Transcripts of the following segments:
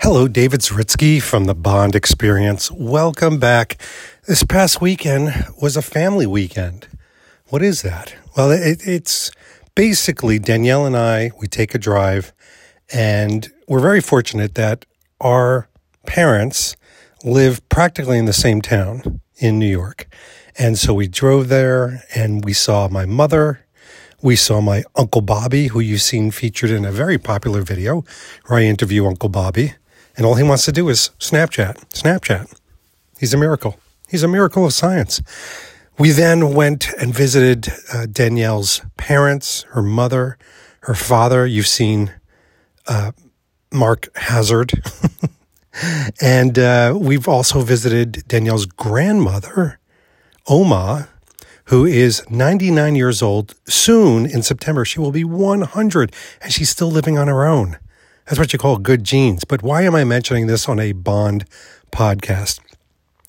Hello, David Zaritsky from the Bond Experience. Welcome back. This past weekend was a family weekend. What is that? Well, it, it's basically Danielle and I, we take a drive, and we're very fortunate that our parents live practically in the same town in New York. And so we drove there and we saw my mother. We saw my Uncle Bobby, who you've seen featured in a very popular video where I interview Uncle Bobby and all he wants to do is Snapchat, Snapchat. He's a miracle. He's a miracle of science. We then went and visited uh, Danielle's parents, her mother, her father. You've seen uh, Mark Hazard. and uh, we've also visited Danielle's grandmother, Oma, who is 99 years old. Soon in September, she will be 100, and she's still living on her own. That's what you call good genes. But why am I mentioning this on a Bond podcast?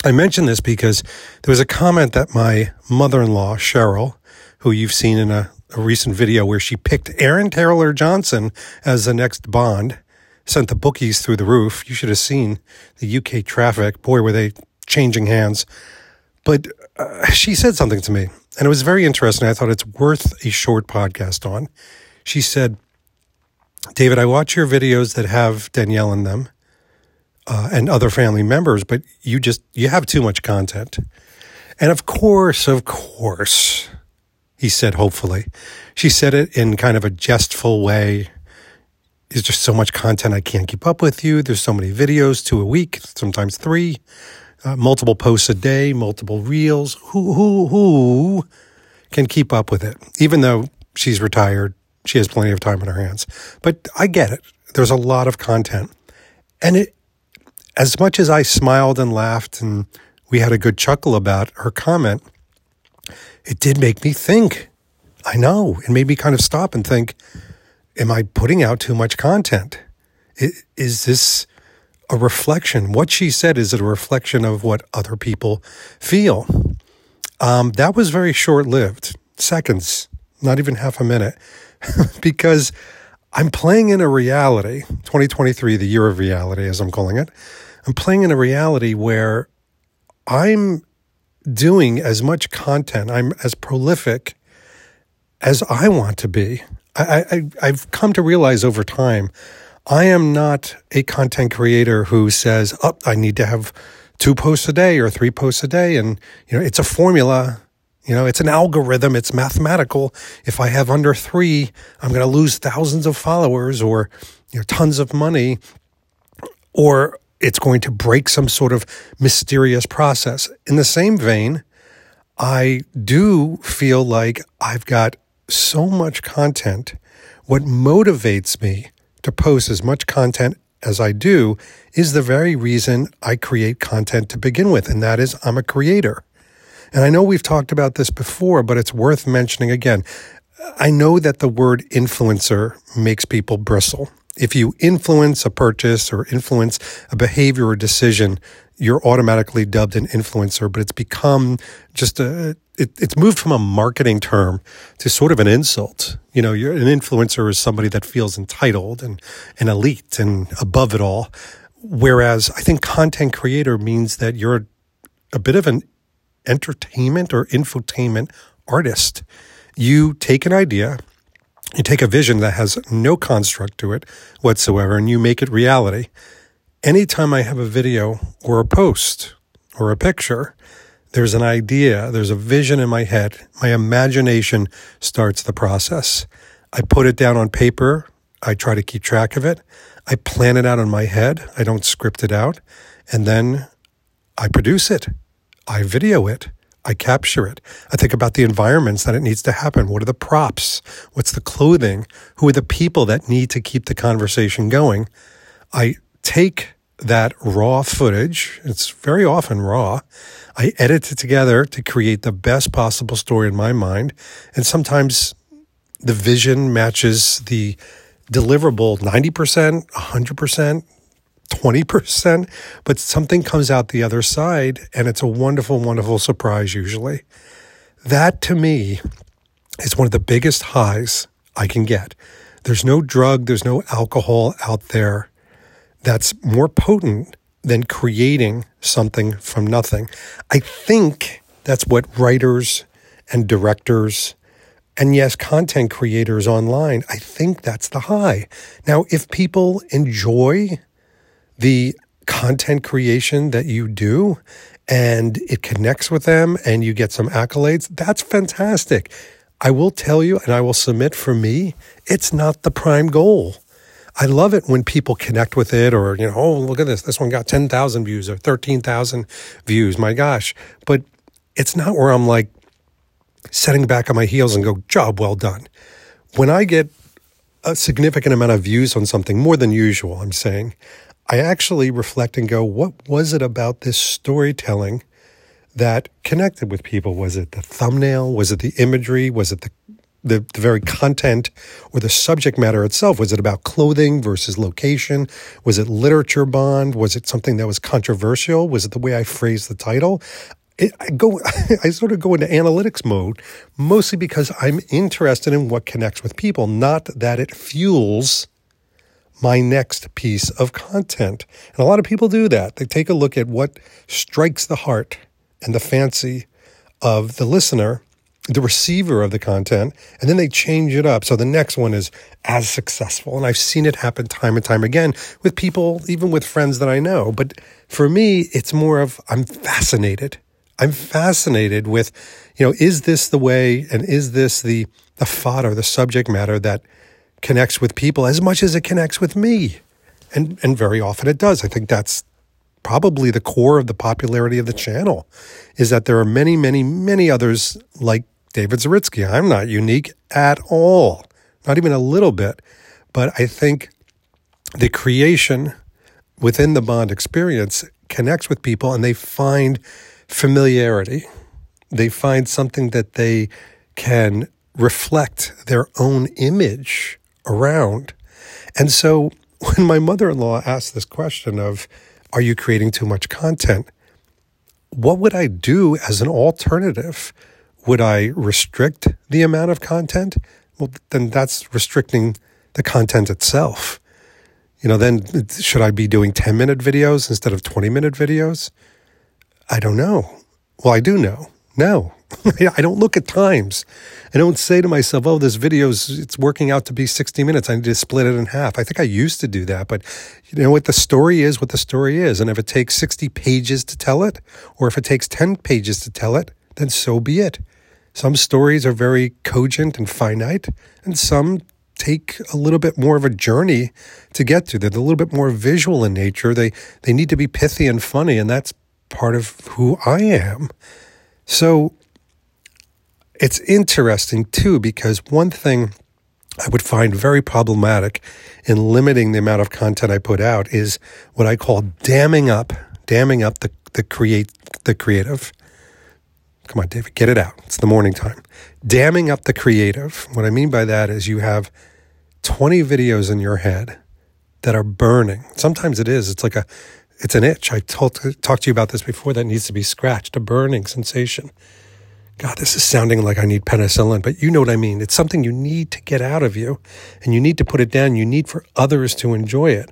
I mention this because there was a comment that my mother in law, Cheryl, who you've seen in a, a, recent video where she picked Aaron Taylor Johnson as the next Bond, sent the bookies through the roof. You should have seen the UK traffic. Boy, were they changing hands. But uh, she said something to me, and it was very interesting. I thought it's worth a short podcast on. She said, David, I watch your videos that have Danielle in them uh, and other family members, but you just you have too much content. And of course, of course, he said, hopefully. She said it in kind of a jestful way. There's just so much content I can't keep up with you. There's so many videos, two a week, sometimes three, uh, multiple posts a day, multiple reels. Who, who, who can keep up with it? Even though she's retired, she has plenty of time on her hands. But I get it. There's a lot of content. And it, as much as I smiled and laughed and we had a good chuckle about her comment, it did make me think. I know. It made me kind of stop and think, am I putting out too much content? Is this a reflection? What she said, is it a reflection of what other people feel? Um, that was very short lived, seconds, not even half a minute. because I'm playing in a reality, 2023, the year of reality, as I'm calling it. I'm playing in a reality where I'm doing as much content, I'm as prolific as I want to be. I, I, I've come to realize over time, I am not a content creator who says, "Oh, I need to have two posts a day or three posts a day," and you know, it's a formula you know, it's an algorithm, it's mathematical. If I have under three, I'm going to lose thousands of followers or you know, tons of money, or it's going to break some sort of mysterious process. In the same vein, I do feel like I've got so much content. What motivates me to post as much content as I do is the very reason I create content to begin with, and that is I'm a creator. And I know we've talked about this before, but it's worth mentioning again. I know that the word influencer makes people bristle. If you influence a purchase or influence a behavior or decision, you're automatically dubbed an influencer, but it's become just a, it, it's moved from a marketing term to sort of an insult. You know, you're an influencer is somebody that feels entitled and, and elite and above it all. Whereas I think content creator means that you're a bit of an entertainment or infotainment artist. You take an idea, you take a vision that has no construct to it whatsoever, and you make it reality. Anytime I have a video or a post or a picture, there's an idea, there's a vision in my head. My imagination starts the process. I put it down on paper. I try to keep track of it. I plan it out in my head. I don't script it out. And then I produce it. I video it. I capture it. I think about the environments that it needs to happen. What are the props? What's the clothing? Who are the people that need to keep the conversation going? I take that raw footage, it's very often raw. I edit it together to create the best possible story in my mind. And sometimes the vision matches the deliverable 90%, 100%, 20%, but something comes out the other side and it's a wonderful, wonderful surprise usually. That to me is one of the biggest highs I can get. There's no drug, there's no alcohol out there that's more potent than creating something from nothing. I think that's what writers and directors and yes, content creators online, I think that's the high. Now, if people enjoy the content creation that you do and it connects with them and you get some accolades, that's fantastic. I will tell you, and I will submit for me, it's not the prime goal. I love it when people connect with it or, you know, oh, look at this. This one got 10,000 views or 13,000 views. My gosh. But it's not where I'm like setting back on my heels and go, job well done. When I get a significant amount of views on something, more than usual, I'm saying, I actually reflect and go, what was it about this storytelling that connected with people? Was it the thumbnail? Was it the imagery? Was it the the, the very content or the subject matter itself? Was it about clothing versus location? Was it literature bond? Was it something that was controversial? Was it the way I phrased the title? It, I go, I sort of go into analytics mode, mostly because I'm interested in what connects with people, not that it fuels my next piece of content. And a lot of people do that. They take a look at what strikes the heart and the fancy of the listener the receiver of the content, and then they change it up. So the next one is as successful. And I've seen it happen time and time again with people, even with friends that I know. But for me, it's more of I'm fascinated. I'm fascinated with, you know, is this the way and is this the, the fodder, the subject matter that connects with people as much as it connects with me? And, and very often it does. I think that's probably the core of the popularity of the channel is that there are many, many, many others like David Zaritsky. I'm not unique at all, not even a little bit. But I think the creation within the Bond experience connects with people and they find familiarity. They find something that they can reflect their own image around. And so when my mother in law asked this question of, Are you creating too much content? What would I do as an alternative? Would I restrict the amount of content? Well, then that's restricting the content itself. You know, then should I be doing 10 minute videos instead of 20 minute videos? I don't know. Well, I do know. No, I don't look at times. I don't say to myself, oh, this video's, it's working out to be 60 minutes. I need to split it in half. I think I used to do that, but you know what? The story is what the story is. And if it takes 60 pages to tell it, or if it takes 10 pages to tell it, then so be it. Some stories are very cogent and finite, and some take a little bit more of a journey to get to. They're a little bit more visual in nature. They they need to be pithy and funny, and that's part of who I am. So it's interesting too because one thing I would find very problematic in limiting the amount of content I put out is what I call damming up, damming up the the create the creative. Come on, David, get it out. It's the morning time. Damming up the creative. What I mean by that is you have 20 videos in your head that are burning. Sometimes it is. It's like a, it's an itch. I told, talked to you about this before that needs to be scratched, a burning sensation. God, this is sounding like I need penicillin, but you know what I mean. It's something you need to get out of you and you need to put it down. You need for others to enjoy it.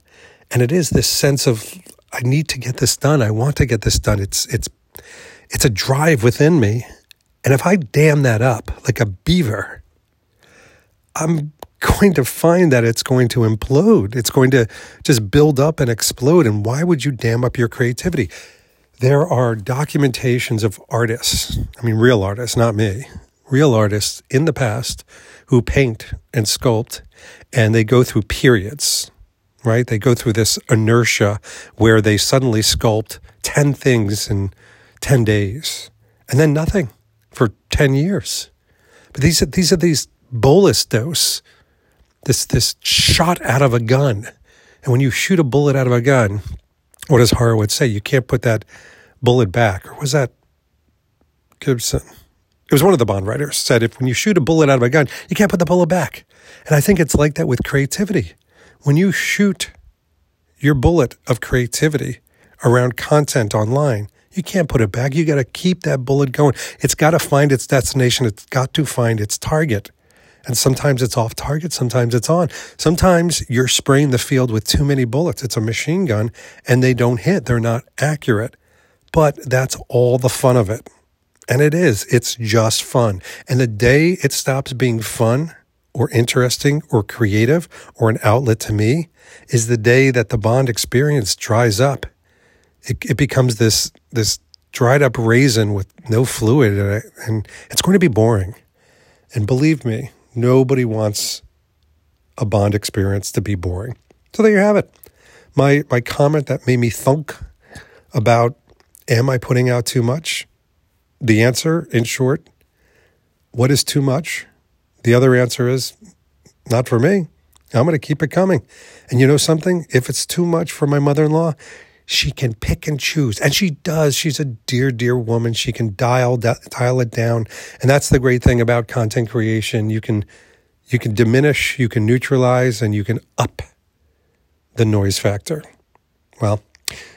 And it is this sense of, I need to get this done. I want to get this done. It's, it's, it's a drive within me. And if I dam that up like a beaver, I'm going to find that it's going to implode. It's going to just build up and explode. And why would you dam up your creativity? There are documentations of artists, I mean, real artists, not me, real artists in the past who paint and sculpt, and they go through periods, right? They go through this inertia where they suddenly sculpt 10 things in 10 days and then nothing for 10 years. But these are, these are these bolus dose, this, this shot out of a gun. And when you shoot a bullet out of a gun, what does Horowitz say? You can't put that bullet back. Or was that Gibson? It was one of the Bond writers said if when you shoot a bullet out of a gun, you can't put the bullet back. And I think it's like that with creativity. When you shoot your bullet of creativity around content online, you can't put it back. You got to keep that bullet going. It's got to find its destination. It's got to find its target. And sometimes it's off target, sometimes it's on. Sometimes you're spraying the field with too many bullets. It's a machine gun and they don't hit, they're not accurate. But that's all the fun of it. And it is, it's just fun. And the day it stops being fun or interesting or creative or an outlet to me is the day that the bond experience dries up. It, it becomes this, this dried up raisin with no fluid in it, and it's going to be boring. And believe me, nobody wants a Bond experience to be boring. So there you have it. My my comment that made me thunk about am I putting out too much? The answer, in short, what is too much? The other answer is not for me. I'm going to keep it coming. And you know something? If it's too much for my mother in law, she can pick and choose. And she does. She's a dear, dear woman. She can dial, dial it down. And that's the great thing about content creation. You can, you can diminish, you can neutralize, and you can up the noise factor. Well,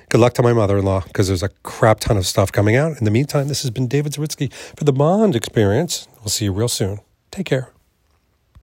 good luck to my mother in law because there's a crap ton of stuff coming out. In the meantime, this has been David Zaritsky for the Bond Experience. We'll see you real soon. Take care.